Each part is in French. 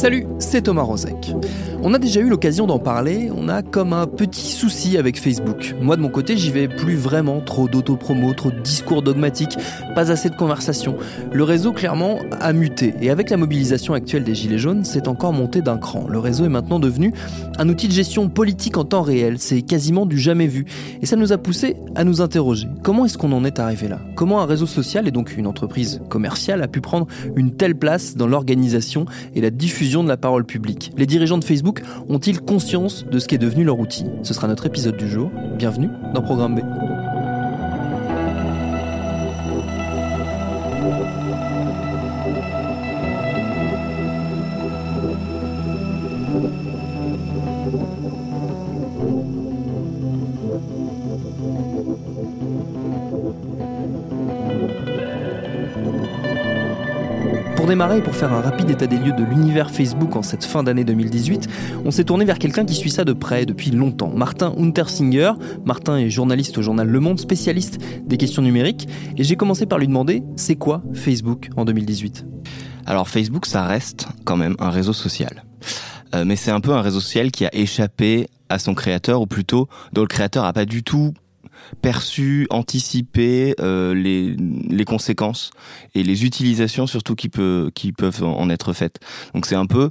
Salut, c'est Thomas Rozek. On a déjà eu l'occasion d'en parler, on a comme un petit souci avec Facebook. Moi de mon côté, j'y vais plus vraiment, trop d'autopromo, trop de discours dogmatiques, pas assez de conversations. Le réseau clairement a muté et avec la mobilisation actuelle des Gilets jaunes, c'est encore monté d'un cran. Le réseau est maintenant devenu un outil de gestion politique en temps réel, c'est quasiment du jamais vu. Et ça nous a poussé à nous interroger. Comment est-ce qu'on en est arrivé là? Comment un réseau social et donc une entreprise commerciale a pu prendre une telle place dans l'organisation et la diffusion de la parole publique. Les dirigeants de Facebook ont-ils conscience de ce qui est devenu leur outil? Ce sera notre épisode du jour. Bienvenue dans Programme B. pour faire un rapide état des lieux de l'univers Facebook en cette fin d'année 2018, on s'est tourné vers quelqu'un qui suit ça de près depuis longtemps. Martin Untersinger. Martin est journaliste au journal Le Monde, spécialiste des questions numériques. Et j'ai commencé par lui demander c'est quoi Facebook en 2018 Alors Facebook, ça reste quand même un réseau social. Euh, mais c'est un peu un réseau social qui a échappé à son créateur, ou plutôt dont le créateur n'a pas du tout perçu, anticipé euh, les, les conséquences et les utilisations surtout qui, peut, qui peuvent en être faites. Donc c'est un peu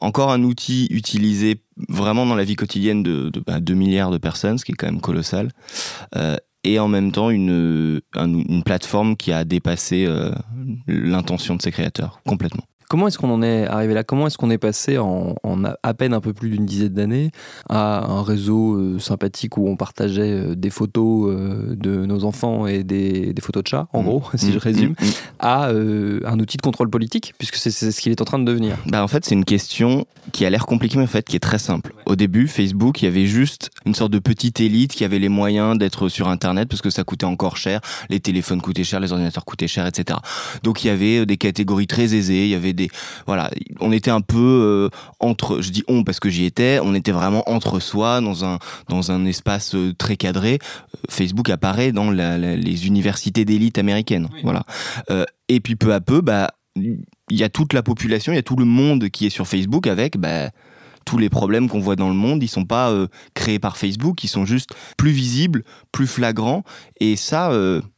encore un outil utilisé vraiment dans la vie quotidienne de, de 2 bah, milliards de personnes, ce qui est quand même colossal. Euh, et en même temps une, une plateforme qui a dépassé euh, l'intention de ses créateurs complètement. Comment est-ce qu'on en est arrivé là? Comment est-ce qu'on est passé en, à peine un peu plus d'une dizaine d'années à un réseau euh, sympathique où on partageait euh, des photos euh, de et des, photos de chats, en mmh. gros, si je mmh. résume, mmh. à un outil de contrôle politique, puisque c'est ce qu'il est en train de devenir bah En fait, c'est une question qui a l'air compliquée, mais en fait, qui est très simple. Au début, Facebook, il y avait juste une sorte de petite élite qui avait les moyens d'être sur Internet parce que ça coûtait encore cher, les téléphones coûtaient cher, les ordinateurs coûtaient cher, etc. Donc il y avait des catégories très aisées, il y avait voilà, on était un peu euh, entre, je dis on parce que j'y étais, on était vraiment entre soi dans un dans un espace euh, très cadré. Euh, Facebook apparaît dans les universités d'élite américaines, voilà. et puis peu à peu, bah il y a toute la population, il y a tout le monde qui est sur Facebook avec bah, tous les problèmes qu'on voit dans le monde, ils sont pas créés par Facebook, ils sont juste plus visibles, plus flagrants. Et ça,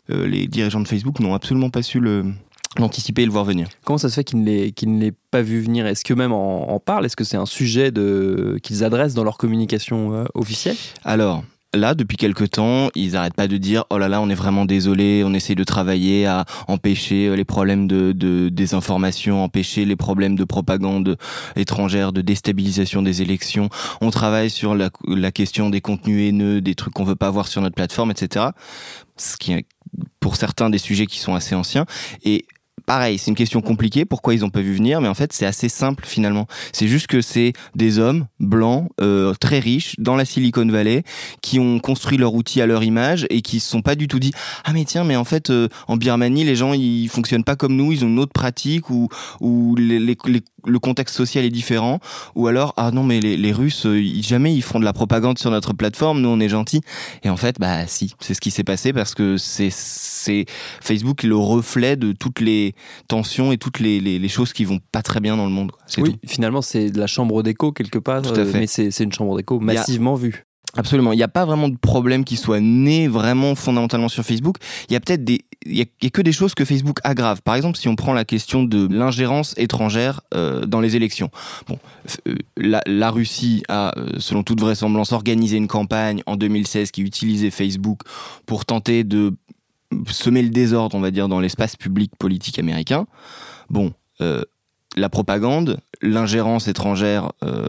les dirigeants de Facebook n'ont absolument pas su le, l'anticiper et le voir venir. Comment ça se fait qu'ils ne l'aient pas vu venir? Est-ce que même en, en parlent? Est-ce que c'est un sujet qu'ils adressent dans leur communication euh, officielle? Alors, là, depuis quelque temps, ils n'arrêtent pas de dire oh là là, on est vraiment désolé, on essaie de travailler à empêcher euh, les problèmes de, de désinformation, empêcher les problèmes de propagande étrangère, de déstabilisation des élections. On travaille sur la, la question des contenus haineux, des trucs qu'on veut pas voir sur notre plateforme, etc. Ce qui est pour certains des sujets qui sont assez anciens. Et pareil, c'est une question compliquée. Pourquoi ils n'ont pas vu venir Mais en fait, c'est assez simple finalement. C'est juste que c'est des hommes blancs, euh, très riches, dans la Silicon Valley, qui ont construit leur outil à leur image et qui se sont pas du tout dit ah mais tiens, mais en fait euh, en Birmanie, les gens ils fonctionnent pas comme nous, ils ont une autre pratique ou ou les, les, le contexte social est différent ou alors ah non mais les, les Russes euh, jamais ils font de la propagande sur notre plateforme nous on est gentils et en fait bah si c'est ce qui s'est passé parce que c'est c'est Facebook le reflet de toutes les tensions et toutes les, les, choses qui vont pas très bien dans le monde. Oui, finalement, c'est de la chambre d'écho quelque part, euh, mais c'est une chambre d'écho massivement vue. Absolument. Il n'y a pas vraiment de problème qui soit né vraiment fondamentalement sur Facebook. Il y a peut-être des, il y, a que des choses que Facebook aggrave. Par exemple, si on prend la question de l'ingérence étrangère euh, dans les élections. Bon, euh, la, la, Russie a, selon toute vraisemblance, organisé une campagne en 2016 qui utilisait Facebook pour tenter de semer le désordre, on va dire, dans l'espace public politique américain. Bon, euh, la propagande, l'ingérence étrangère euh,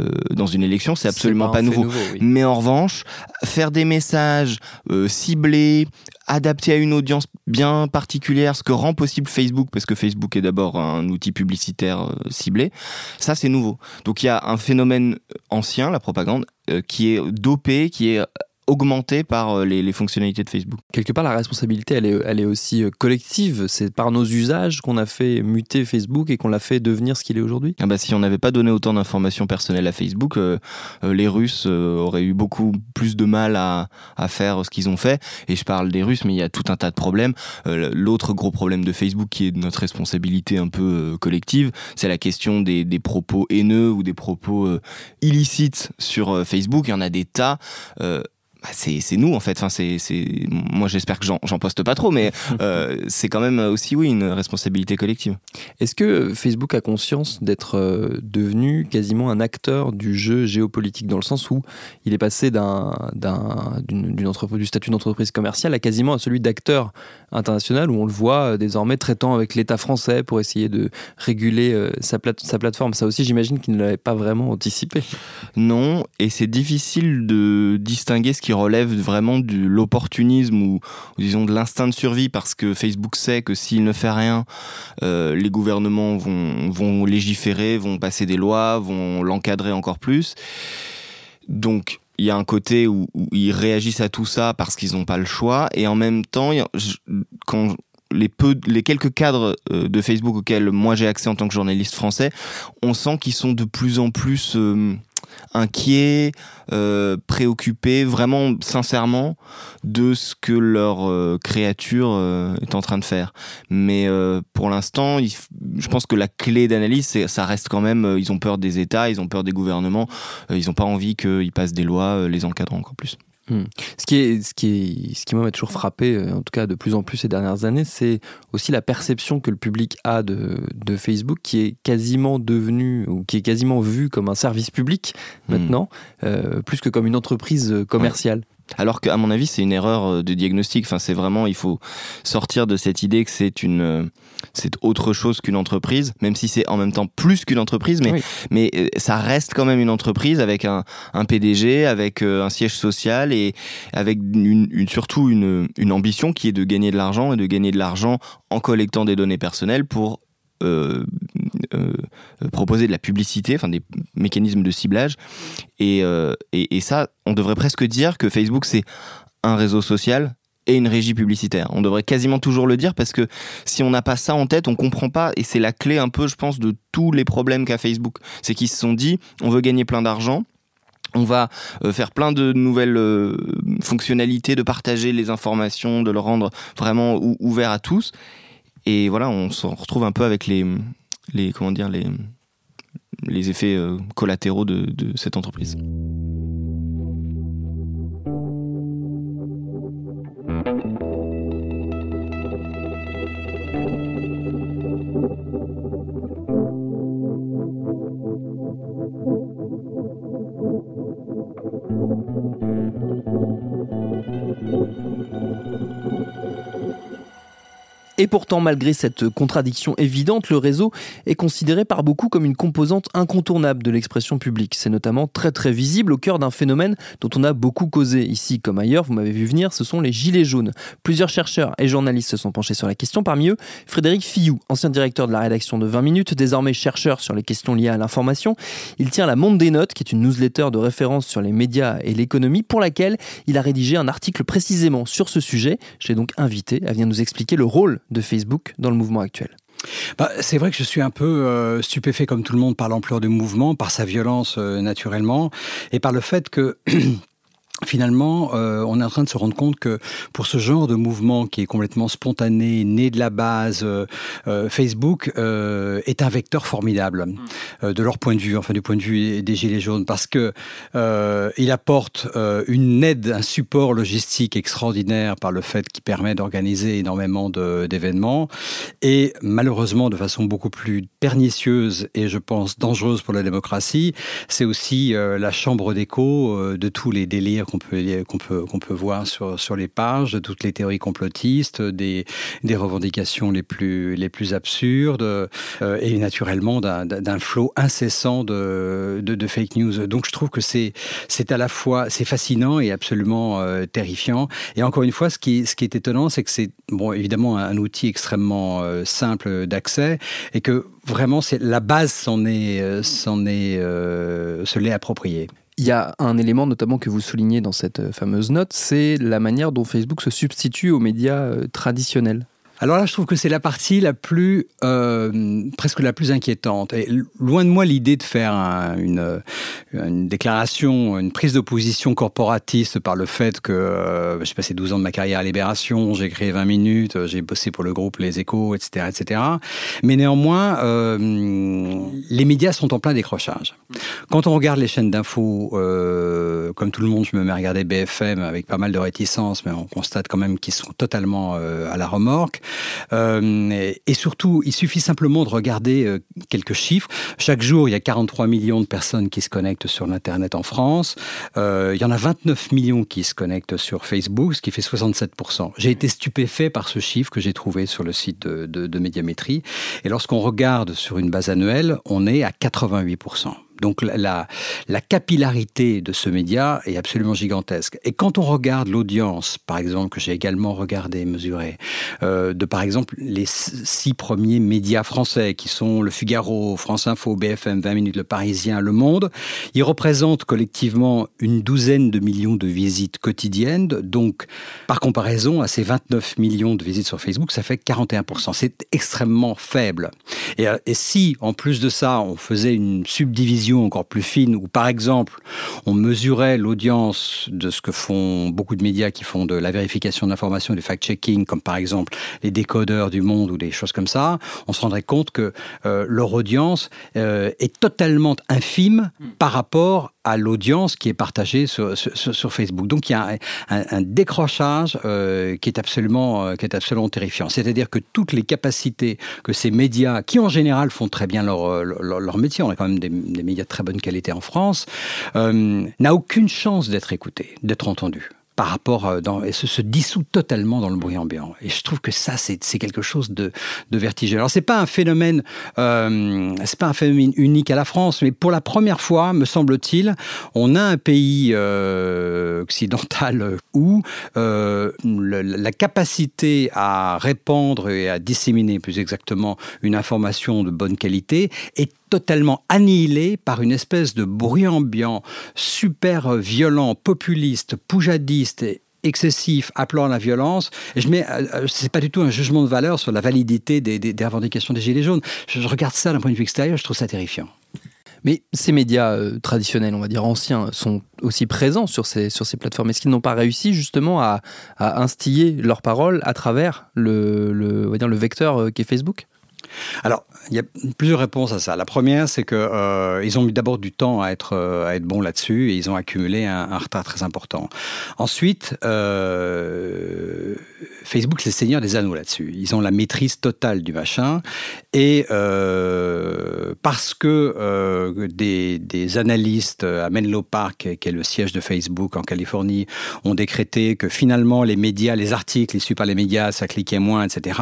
euh, dans une élection, c'est absolument pas, nouveau. Mais en revanche, faire des messages euh, ciblés, adaptés à une audience bien particulière, ce que rend possible Facebook, parce que Facebook est d'abord un outil publicitaire ciblé, ça c'est nouveau. Donc il y a un phénomène ancien, la propagande, qui est dopé, qui est augmenté par euh, les, fonctionnalités de Facebook. Quelque part, la responsabilité, elle est, elle est aussi euh, collective. C'est par nos usages qu'on a fait muter Facebook et qu'on l'a fait devenir ce qu'il est aujourd'hui. Ah bah, si on n'avait pas donné autant d'informations personnelles à Facebook, euh, les Russes auraient eu beaucoup plus de mal à, à faire ce qu'ils ont fait. Et je parle des Russes, mais il y a tout un tas de problèmes. L'autre gros problème de Facebook, qui est notre responsabilité un peu collective, c'est la question des, des, propos haineux ou des propos illicites sur Facebook. Il y en a des tas. Bah, c'est nous en fait. Enfin, c'est moi j'espère que j'en poste pas trop, mais euh, c'est quand même aussi oui une responsabilité collective. Est-ce que Facebook a conscience d'être euh, devenu quasiment un acteur du jeu géopolitique dans le sens où il est passé d'un du statut d'entreprise commerciale à quasiment à celui d'acteur international où on le voit euh, désormais traitant avec l'État français pour essayer de réguler sa, sa plateforme? Ça aussi, j'imagine qu'il ne l'avait pas vraiment anticipé. Non, et c'est difficile de distinguer ce qui relève vraiment de l'opportunisme ou, disons de l'instinct de survie parce que Facebook sait que s'il ne fait rien, euh, les gouvernements vont, vont légiférer, vont passer des lois, vont l'encadrer encore plus. Donc il y a un côté où, ils réagissent à tout ça parce qu'ils n'ont pas le choix et en même temps quand les peu les quelques cadres euh, de Facebook auxquels moi j'ai accès en tant que journaliste français on sent qu'ils sont de plus en plus euh, inquiets, euh, préoccupés, vraiment sincèrement de ce que leur euh, créature euh, est en train de faire. Mais pour l'instant, je pense que la clé d'analyse, ça reste quand même, ils ont peur des États, ils ont peur des gouvernements, ils n'ont pas envie qu'ils passent des lois les encadrant encore plus. Hmm. Ce qui est, ce qui est, ce qui m'a toujours frappé, euh, en tout cas de plus en plus ces dernières années, c'est aussi la perception que le public a de, de, Facebook, qui est quasiment devenu ou qui est quasiment vu comme un service public hmm. maintenant, euh, plus que comme une entreprise commerciale. Alors qu'à mon avis, c'est une erreur euh, de diagnostic. Enfin, c'est vraiment, il faut sortir de cette idée que c'est une, euh, c'est autre chose qu'une entreprise, même si c'est en même temps plus qu'une entreprise, mais, mais euh, ça reste quand même une entreprise avec un, un PDG, avec un siège social et avec une, surtout une, une ambition qui est de gagner de l'argent et de gagner de l'argent en collectant des données personnelles pour euh, euh, proposer de la publicité, enfin des mécanismes de ciblage. Euh, et, et, ça, on devrait presque dire que Facebook, c'est un réseau social et une régie publicitaire. On devrait quasiment toujours le dire parce que si on n'a pas ça en tête, on comprend pas et c'est la clé un peu, je pense, de tous les problèmes qu'a Facebook. C'est qu'ils se sont dit, on veut gagner plein d'argent. On va faire plein de nouvelles fonctionnalités, de partager les informations, de le rendre vraiment ouvert à tous. Et voilà, on se retrouve un peu avec les, les comment dire, les, les effets euh, collatéraux de, de cette entreprise. Et pourtant, malgré cette contradiction évidente, le réseau est considéré par beaucoup comme une composante incontournable de l'expression publique. C'est notamment très très visible au cœur d'un phénomène dont on a beaucoup causé ici comme ailleurs, vous m'avez vu venir, ce sont les gilets jaunes. Plusieurs chercheurs et journalistes se sont penchés sur la question, parmi eux Frédéric Fillou, ancien directeur de la rédaction de 20 minutes, désormais chercheur sur les questions liées à l'information. Il tient la Monde des Notes, qui est une newsletter de référence sur les médias et l'économie, pour laquelle il a rédigé un article précisément sur ce sujet. J'ai donc invité à venir nous expliquer le rôle de Facebook dans le mouvement actuel bah, c'est vrai que je suis un peu euh, stupéfait comme tout le monde par l'ampleur du mouvement, par sa violence euh, naturellement, et par le fait que finalement, euh, on est en train de se rendre compte que pour ce genre de mouvement qui est complètement spontané, né de la base, euh, euh, Facebook est un vecteur formidable mm. de leur point de vue, enfin du point de vue des gilets jaunes, parce que il apporte une aide, un support logistique extraordinaire par le fait qu'il permet d'organiser énormément d'événements et malheureusement de façon beaucoup plus pernicieuse et je pense dangereuse pour la démocratie, c'est aussi la chambre d'écho de tous les délires qu'on peut, qu'on peut, qu'on peut voir sur, sur les pages, de toutes les théories complotistes, des, des revendications les plus, les plus absurdes, euh, et naturellement d'un flot incessant de, de, fake news. Donc je trouve que c'est à la fois c'est fascinant et absolument euh, terrifiant. Et encore une fois, ce qui, ce qui est étonnant, c'est que c'est bon, évidemment un, outil extrêmement euh, simple d'accès et que vraiment c'est la base s'en est, est, se l'est appropriée. Il y a un élément notamment que vous soulignez dans cette fameuse note, c'est la manière dont Facebook se substitue aux médias traditionnels. Alors là, je trouve que c'est la partie la plus, euh, presque la plus inquiétante. Et loin de moi l'idée de faire une, une, déclaration, une prise d'opposition corporatiste par le fait que euh, j'ai passé 12 ans de ma carrière à Libération, j'ai créé 20 minutes, j'ai bossé pour le groupe Les Échos, etc., etc. Mais néanmoins, euh, les médias sont en plein décrochage. Quand on regarde les chaînes d'infos, comme tout le monde, je me mets à regarder BFM avec pas mal de réticence, mais on constate quand même qu'ils sont totalement à la remorque. Euh, et, surtout, il suffit simplement de regarder euh, quelques chiffres. Chaque jour, il y a 43 millions de personnes qui se connectent sur l'Internet en France. Euh, il y en a 29 millions qui se connectent sur Facebook, ce qui fait 67%. J'ai été stupéfait par ce chiffre que j'ai trouvé sur le site de, de Médiamétrie. Et lorsqu'on regarde sur une base annuelle, on est à 88%. Donc la, la, capillarité de ce média est absolument gigantesque. Et quand on regarde l'audience, par exemple, que j'ai également regardé, mesuré, euh, de par exemple les six premiers médias français, qui sont Le Figaro, France Info, BFM, 20 minutes, Le Parisien, Le Monde, ils représentent collectivement une douzaine de millions de visites quotidiennes. Donc, par comparaison à ces 29 millions de visites sur Facebook, ça fait 41%. C'est extrêmement faible. Et, euh, et si, en plus de ça, on faisait une subdivision encore plus fine, où par exemple, on mesurait l'audience de ce que font beaucoup de médias qui font de la vérification d'informations, du fact-checking, comme par exemple les décodeurs du monde ou des choses comme ça, on se rendrait compte que euh, leur audience euh, est totalement infime par rapport à l'audience qui est partagée sur, Facebook. Donc il y a un, décrochage euh, qui, est absolument, qui est absolument terrifiant. C'est-à-dire que toutes les capacités que ces médias, qui en général font très bien leur, leur, métier, on a quand même des, des médias de très bonne qualité en France, euh, n'a aucune chance d'être écouté, d'être entendu par rapport euh, dans, et se, se, dissout totalement dans le bruit ambiant. Et je trouve que ça, c'est quelque chose de, de vertigineux. Alors, c'est pas un phénomène, euh, c'est pas un phénomène unique à la France, mais pour la première fois, me semble-t-il, on a un pays euh, occidental où la capacité à répandre et à disséminer, plus exactement, une information de bonne qualité est totalement annihilé par une espèce de bruit ambiant super violent, populiste, poujadiste excessif appelant à la violence. Je mets, euh, euh, c'est pas du tout un jugement de valeur sur la validité des, revendications des Gilets jaunes. Je, regarde ça d'un point de vue extérieur, je trouve ça terrifiant. Mais ces médias euh, traditionnels, on va dire anciens, sont aussi présents sur ces, plateformes. Est-ce qu'ils n'ont pas réussi justement à, instiller leur parole à travers le, le, on va le vecteur qu'est Facebook? Alors, il y a plusieurs réponses à ça. La première, c'est que euh, ont mis d'abord du temps à être euh, à être bons là-dessus et ils ont accumulé un, retard très important. Ensuite, euh, Facebook, c'est le seigneur des anneaux là-dessus. Ils ont la maîtrise totale du machin et parce que des, des, analystes à Menlo Park, qui est le siège de Facebook en Californie, ont décrété que finalement les médias, les articles issus par les médias, ça cliquait moins, etc.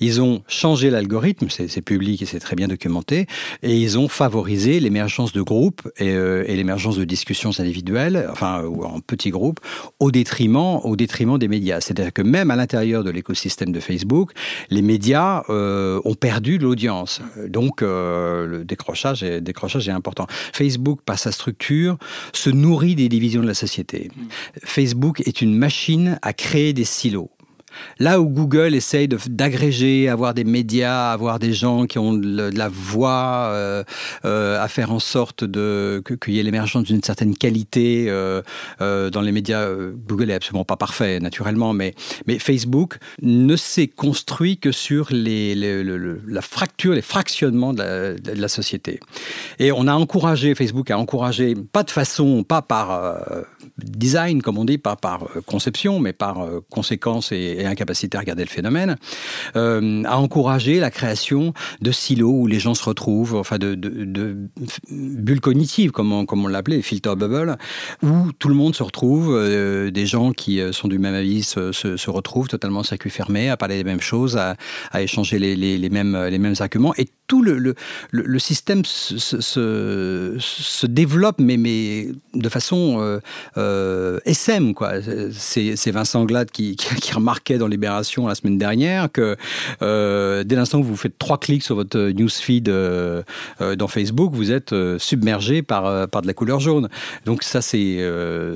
Ils ont changé l'algorithme, c'est public qui s'est très bien documenté, et ils ont favorisé l'émergence de groupes et, euh, l'émergence de discussions individuelles, enfin ou en petits groupes, au détriment, au détriment des médias. C'est-à-dire que même à l'intérieur de l'écosystème de Facebook, les médias euh, ont perdu de l'audience. Donc euh, le décrochage est, décrochage est important. Facebook, par sa structure, se nourrit des divisions de la société. Facebook est une machine à créer des silos. Là où Google essaye d'agréger, avoir des médias, avoir des gens qui ont de, la voix, euh, euh, à faire en sorte qu'il y ait l'émergence d'une certaine qualité euh, dans les médias, Google est absolument pas parfait naturellement, mais, Facebook ne s'est construit que sur les, la fracture, les fractionnements de la, société. Et on a encouragé, Facebook a encouragé, pas de façon, pas par design, comme on dit, pas par conception, mais par conséquence et, incapacité à regarder le phénomène, a encouragé la création de silos où les gens se retrouvent, enfin de, bulles cognitives, comme on, l'appelait, filter bubble, où tout le monde se retrouve, des gens qui sont du même avis se, retrouvent totalement circuit fermé, à parler des mêmes choses, à, échanger les, mêmes, arguments, et tout le, système se, développe, mais, de façon euh, euh SM. Quoi. C'est, Vincent Glade qui, remarquait dans Libération la semaine dernière que euh, dès l'instant que vous faites trois clics sur votre newsfeed euh, dans Facebook, vous êtes submergé par, par de la couleur jaune. Donc ça, c'est,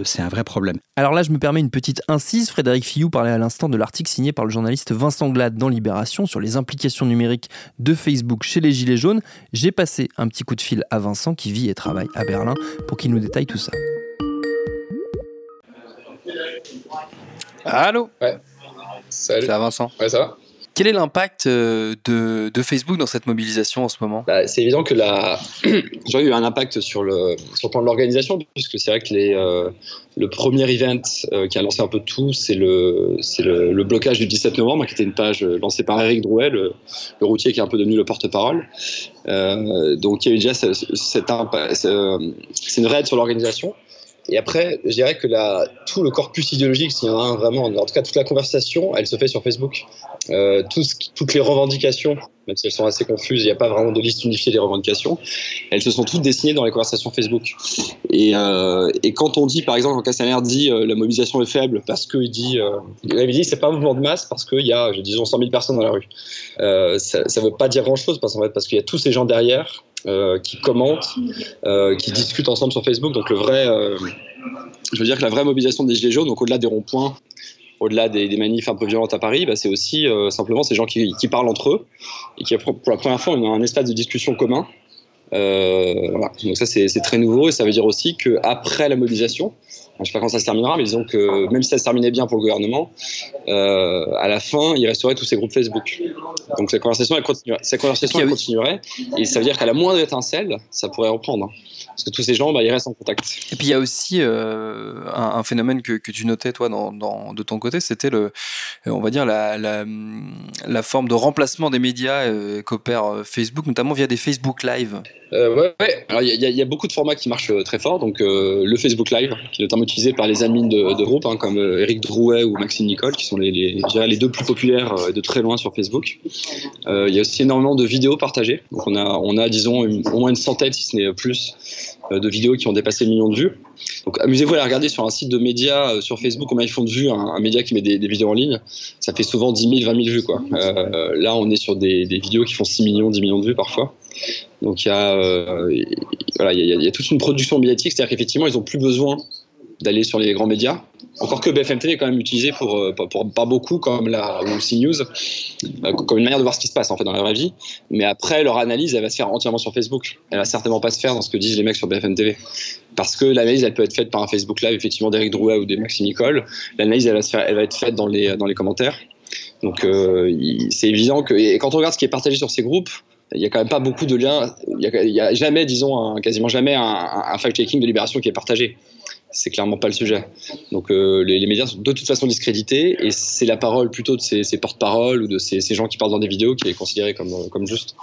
c'est un vrai problème. Alors là, je me permets une petite incise. Frédéric Fillou parlait à l'instant de l'article signé par le journaliste Vincent Glade dans Libération sur les implications numériques de Facebook chez les Gilets jaunes. J'ai passé un petit coup de fil à Vincent qui vit et travaille à Berlin pour qu'il nous détaille tout ça. Allô Ouais. Salut. Ça Vincent Ouais, ça va quel est l'impact euh, de, de, Facebook dans cette mobilisation en ce moment? Bah, C'est évident que la... j'ai eu un impact sur le, sur le plan de l'organisation, puisque c'est vrai que les, euh, le premier event euh, qui a lancé un peu tout, c'est le, c'est le, le, blocage du 17 novembre, qui était une page lancée par Eric Drouet, le, le routier qui est un peu devenu le porte-parole. donc il y a eu déjà cette, cette c'est une raid sur l'organisation. Et après, je dirais que tout le corpus idéologique, s'il y en a un vraiment, en tout cas toute la conversation, elle se fait sur Facebook. Euh, toutes les revendications, même si elles sont assez confuses, il n'y a pas vraiment de liste unifiée des revendications, elles se sont toutes dessinées dans les conversations Facebook. Et, euh, quand on dit, par exemple, quand Castaner dit euh, la mobilisation est faible parce qu'il dit, il dit c'est pas un mouvement de masse parce qu'il y a, disons, 100 000 personnes dans la rue. Ça ne veut pas dire grand chose parce, en fait, parce qu'il y a tous ces gens derrière euh, qui commentent, euh, qui discutent ensemble sur Facebook. Donc le vrai, euh, je veux dire que la vraie mobilisation des Gilets jaunes, donc au-delà des ronds-points, au-delà des, manifs un peu violentes à Paris, bah, c'est aussi simplement ces gens qui, parlent entre eux et qui, pour la première fois, ont un espace de discussion commun. Donc ça, c'est très nouveau et ça veut dire aussi qu'après la mobilisation, je ne sais pas quand ça se terminera, mais disons que même si ça se terminait bien pour le gouvernement, euh, à la fin, il resterait tous ces groupes Facebook. Donc cette conversation, elle continuerait, cette conversation elle continuerait, et ça veut dire qu'à la moindre étincelle, ça pourrait reprendre. Parce que tous ces gens, bah, ils restent en contact. Et puis il y a aussi euh, un, un, phénomène que, que, tu notais toi dans, dans, de ton côté, c'était le, on va dire la, la, la forme de remplacement des médias euh, qu'opère euh, Facebook, notamment via des Facebook Live. Euh, ouais, ouais, Alors il y, y, a beaucoup de formats qui marchent très fort. Donc le Facebook Live, qui est notamment utilisé par les admins de, de groupes hein, comme Eric Drouet ou Maxime Nicole, qui sont les, les, les deux plus populaires de très loin sur Facebook. Il y a aussi énormément de vidéos partagées. Donc on a, on a disons, une, au moins une centaine, si ce n'est plus, de vidéos qui ont dépassé le million de vues. Donc amusez-vous à regarder sur un site de médias euh, sur Facebook combien ils font de vues, un, média qui met des, vidéos en ligne. Ça fait souvent 10 000, 20 000 vues. Quoi. Euh, là, on est sur des, vidéos qui font 6 millions, 10 millions de vues parfois. Donc il y, a, euh, y a toute une production médiatique, c'est-à-dire qu'effectivement, ils n'ont plus besoin d'aller sur les grands médias. Encore que BFM TV est quand même utilisé pour, euh, pour, pour pas beaucoup comme la ou CNews, euh, comme une manière de voir ce qui se passe en fait dans la vraie vie. Mais après, leur analyse, elle va se faire entièrement sur Facebook. Elle va certainement pas se faire dans ce que disent les mecs sur BFM TV. Parce que l'analyse, elle peut être faite par un Facebook Live, effectivement, d'Eric Drouet ou de Maxime Nicole. L'analyse, elle, va elle va être faite dans les, dans les commentaires. Donc, euh, c'est évident que, et quand on regarde ce qui est partagé sur ces groupes, il n'y a quand même pas beaucoup de liens. Il n'y a, jamais, disons, quasiment jamais un, un fact-checking de Libération qui est partagé c'est clairement pas le sujet. Donc euh, les, médias sont de toute façon discrédités et c'est la parole plutôt de ces, porte-paroles ou de ces, ces, gens qui parlent dans des vidéos qui est considérée comme, comme juste.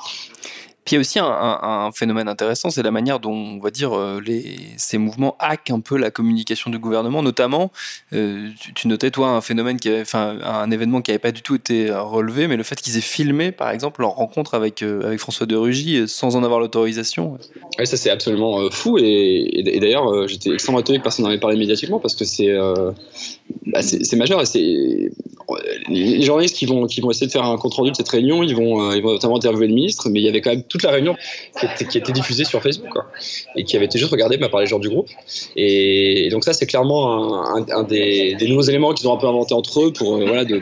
Puis il y a aussi un, phénomène intéressant, c'est la manière dont, on va dire, euh, ces mouvements hackent un peu la communication du gouvernement, notamment, euh, tu, notais, toi, un phénomène, avait, enfin, un événement qui n'avait pas du tout été relevé, mais le fait qu'ils aient filmé, par exemple, leur rencontre avec, euh, François de Rugy sans en avoir l'autorisation. Oui, ça c'est absolument fou, et, d'ailleurs, j'étais extrêmement étonné que personne n'en ait parlé médiatiquement, parce que c'est bah, majeur, les journalistes qui vont, qui vont essayer de faire un compte rendu de cette réunion, ils vont, ils vont notamment interviewer le ministre, mais il y avait quand même toute la réunion qui était, diffusée sur Facebook et qui avait été juste regardée bah, par les gens du groupe. Et, donc ça, c'est clairement un, des, nouveaux éléments qu'ils ont un peu inventé entre eux pour, euh, voilà, de,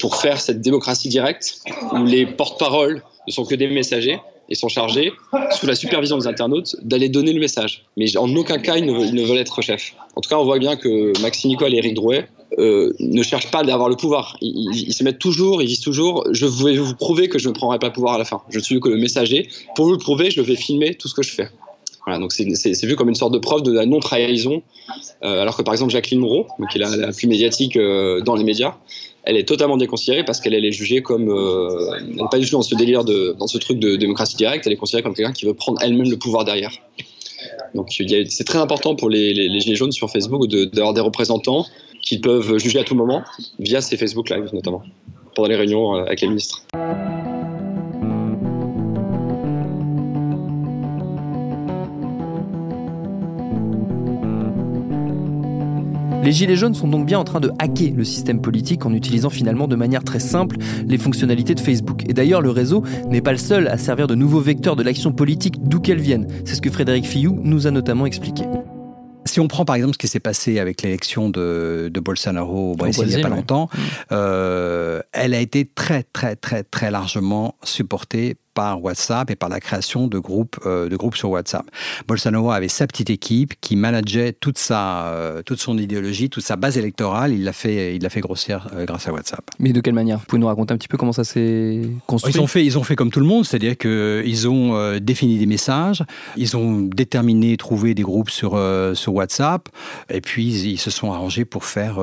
pour faire cette démocratie directe où les porte-paroles ne sont que des messagers et sont chargés, sous la supervision des internautes, d'aller donner le message. Mais en aucun cas, ils ne, ils ne, veulent être chefs. En tout cas, on voit bien que Maxime Nicole et Eric Drouet euh, ne cherchent pas d'avoir le pouvoir. Ils, se mettent toujours, ils disent toujours Je vais vous prouver que je ne prendrai pas le pouvoir à la fin. Je ne suis que le messager. Pour vous le prouver, je vais filmer tout ce que je fais. Voilà, donc c'est vu comme une sorte de preuve de la non-trahison, alors que par exemple Jacqueline Moreau, qui est la, plus médiatique dans les médias, elle est totalement déconsidérée parce qu'elle est jugée comme euh, elle n'est pas du tout dans ce délire de dans ce truc de démocratie directe elle est considérée comme quelqu'un qui veut prendre elle-même le pouvoir derrière donc c'est très important pour les, gilets jaunes sur Facebook d'avoir des représentants qui peuvent juger à tout moment via ces Facebook Live notamment pendant les réunions euh, avec les ministres. Les Gilets jaunes sont donc bien en train de hacker le système politique en utilisant finalement de manière très simple les fonctionnalités de Facebook. Et d'ailleurs, le réseau n'est pas le seul à servir de nouveau vecteur de l'action politique d'où qu'elle vienne. C'est ce que Frédéric Fillou nous a notamment expliqué. Si on prend par exemple ce qui s'est passé avec l'élection de, Bolsonaro au Brésil, il n'y a pas longtemps, mm. euh, elle a été très très très très largement supportée par WhatsApp et par la création de groupes, euh, de groupes sur WhatsApp. Bolsonaro avait sa petite équipe qui manageait toute, sa, euh, toute son idéologie, toute sa base électorale. Il l'a fait, il l'a fait grossir euh, grâce à WhatsApp. Mais de quelle manière? Vous pouvez nous raconter un petit peu comment ça s'est construit? Ils ont, fait, ils ont fait comme tout le monde, c'est-à-dire qu'ils ont défini des messages, ils ont déterminé, trouvé des groupes sur, sur WhatsApp, et puis ils, se sont arrangés pour faire,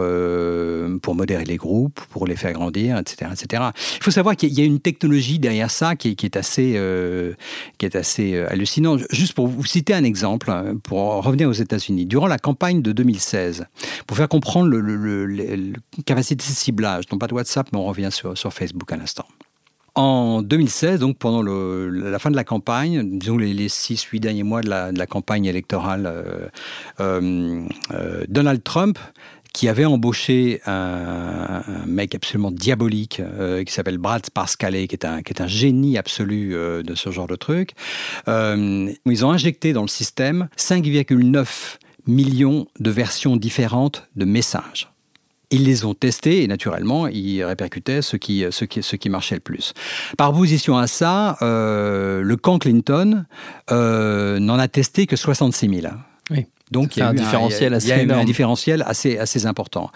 pour modérer les groupes, pour les faire grandir, etc. etc. Il faut savoir qu'il y a une technologie derrière ça qui, qui est assez euh, qui est assez euh, hallucinant. Juste pour vous citer un exemple, hein, pour revenir aux États-Unis, durant la campagne de 2016, pour faire comprendre le, capacité de ciblage, non pas de WhatsApp, mais on revient sur, Facebook à l'instant. En 2016, donc pendant la fin de la campagne, disons les, 6-8 derniers mois de la, campagne électorale, euh, Donald Trump qui avait embauché un, mec absolument diabolique euh, qui s'appelle Brad Parscale, qui est un, qui est un génie absolu euh, de ce genre de truc. Euh, ils ont injecté dans le système 5,9 millions de versions différentes de messages. Ils les ont testés et naturellement, ils répercutaient ce qui marchait le plus. Par opposition à ça, le camp Clinton n'en a testé que 66 000. Donc il y a, un différentiel assez un différentiel assez, assez important.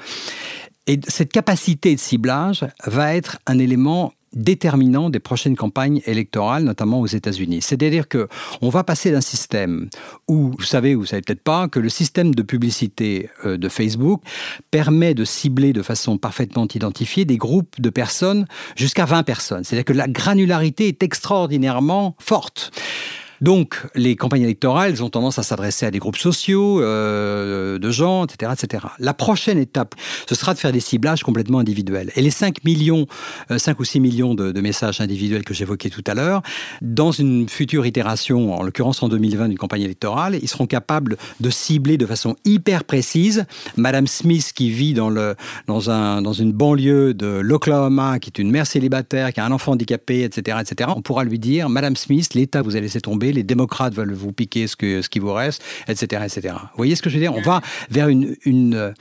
Et cette capacité de ciblage va être un élément déterminant des prochaines campagnes électorales, notamment aux États-Unis. C'est-à-dire que on va passer d'un système où, vous savez, vous savez peut-être pas, que le système de publicité euh, de Facebook permet de cibler de façon parfaitement identifiée des groupes de personnes jusqu'à 20 personnes. C'est-à-dire que la granularité est extraordinairement forte. Donc, les campagnes électorales ont tendance à s'adresser à des groupes sociaux, euh, de gens, etc., etc. La prochaine étape, ce sera de faire des ciblages complètement individuels. Et les 5 millions, 5 euh, ou 6 millions de, de messages individuels que j'évoquais tout à l'heure, dans une future itération, en l'occurrence en 2020 d'une campagne électorale, ils seront capables de cibler de façon hyper précise Madame Smith qui vit dans, le, dans, un, dans une banlieue de l'Oklahoma, qui est une mère célibataire, qui a un enfant handicapé, etc., etc. On pourra lui dire, Madame Smith, l'État vous a laissé tomber les démocrates veulent vous piquer ce, que, ce qui vous reste, etc., etc. Vous voyez ce que je veux dire? On va vers une, une,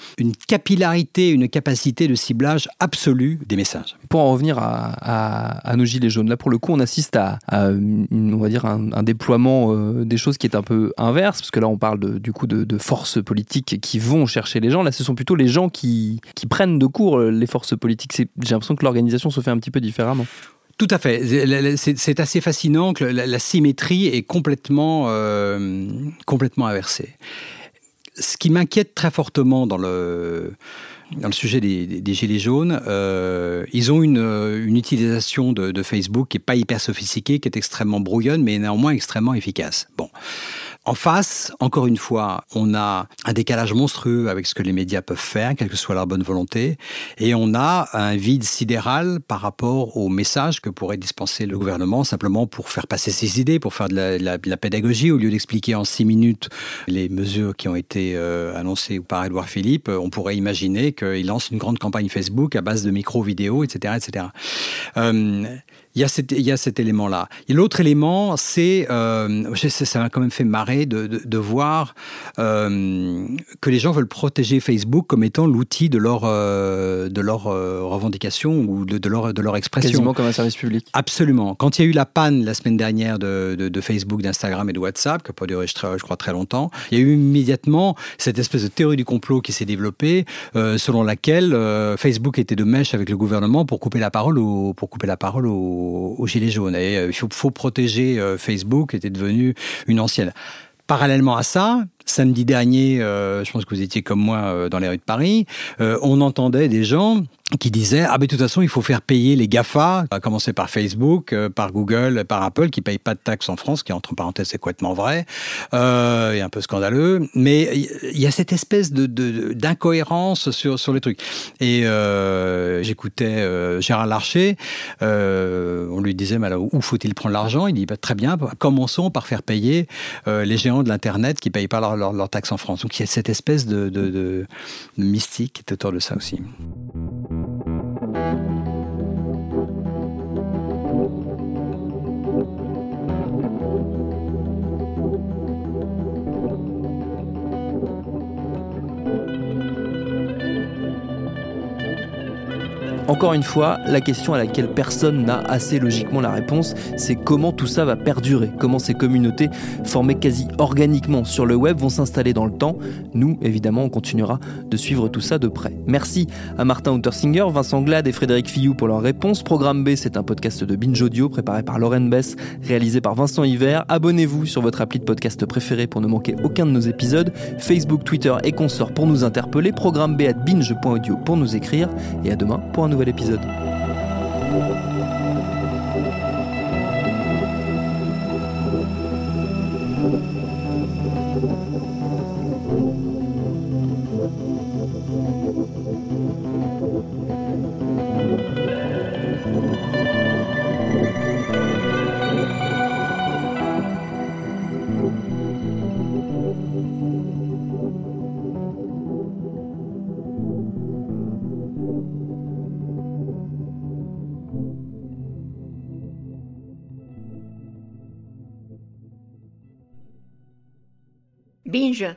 capillarité, une capacité de ciblage absolue des messages. Pour en revenir à, nos gilets jaunes, là pour le coup, on assiste à, on va dire un, déploiement euh, des choses qui est un peu inverse, parce que là on parle de, du coup de, de, forces politiques qui vont chercher les gens. Là, ce sont plutôt les gens qui, qui prennent de court euh, les forces politiques. J'ai l'impression que l'organisation se fait un petit peu différemment. Tout à fait. C'est assez fascinant que la, symétrie est complètement, euh, complètement inversée. Ce qui m'inquiète très fortement dans le, dans le sujet des, Gilets jaunes, euh, ils ont une, une utilisation de, de, Facebook qui n'est pas hyper sophistiquée, qui est extrêmement brouillonne, mais néanmoins extrêmement efficace. Bon. En face, encore une fois, on a un décalage monstrueux avec ce que les médias peuvent faire, quelle que soit leur bonne volonté, et on a un vide sidéral par rapport au message que pourrait dispenser le gouvernement simplement pour faire passer ses idées, pour faire de la, pédagogie, au lieu d'expliquer en six minutes les mesures qui ont été euh, annoncées par Edouard Philippe, on pourrait imaginer qu'il lance une grande campagne Facebook à base de micro-vidéos, etc., etc. Il y a cet, il y a cet élément-là. L'autre élément, c'est, euh, ça m'a quand même fait marrer de, de, de voir euh, que les gens veulent protéger Facebook comme étant l'outil de leur, euh, de leur euh, revendication ou de, de, leur, de leur expression. Quasiment comme un service public. Absolument. Quand il y a eu la panne la semaine dernière de, de Facebook, d'Instagram et de WhatsApp, qui n'a pas duré, je crois, très longtemps, il y a eu immédiatement cette espèce de théorie du complot qui s'est développée, euh, selon laquelle Facebook était de mèche avec le gouvernement pour couper la parole au, pour couper la parole aux, Gilets jaunes. Et il faut, faut protéger Facebook, était devenu une ancienne Parallèlement à ça, samedi dernier, euh, je pense que vous étiez comme moi euh, dans les rues de Paris, euh, on entendait des gens qui disaient ah mais de toute façon il faut faire payer les Gafa, à commencer par Facebook, par Google, par Apple qui payent pas de taxes en France, qui entre parenthèses c'est complètement vrai et un peu scandaleux, mais il y a cette espèce de d'incohérence sur sur les trucs. Et j'écoutais Gérard Larcher, on lui disait mais alors, où faut-il prendre l'argent? Il dit bah, très bien, commençons par faire payer les géants de l'internet qui payent pas leur leur, taxe en France. Donc il y a cette espèce de, de, de mystique qui est autour de ça aussi. Encore une fois, la question à laquelle personne n'a assez logiquement la réponse, c'est comment tout ça va perdurer, comment ces communautés formées quasi organiquement sur le web vont s'installer dans le temps. Nous, évidemment, on continuera de suivre tout ça de près. Merci à Martin Untersinger, Vincent Glad et Frédéric Fillou pour leurs réponses. Programme B, c'est un podcast de Binge Audio préparé par Lauren Bess, réalisé par Vincent Hiver. Abonnez-vous sur votre appli de podcast préféré pour ne manquer aucun de nos épisodes. Facebook, Twitter et consorts pour nous interpeller. Programme B à binge.audio pour nous écrire. Et à demain pour un nouvel épisode. Binge?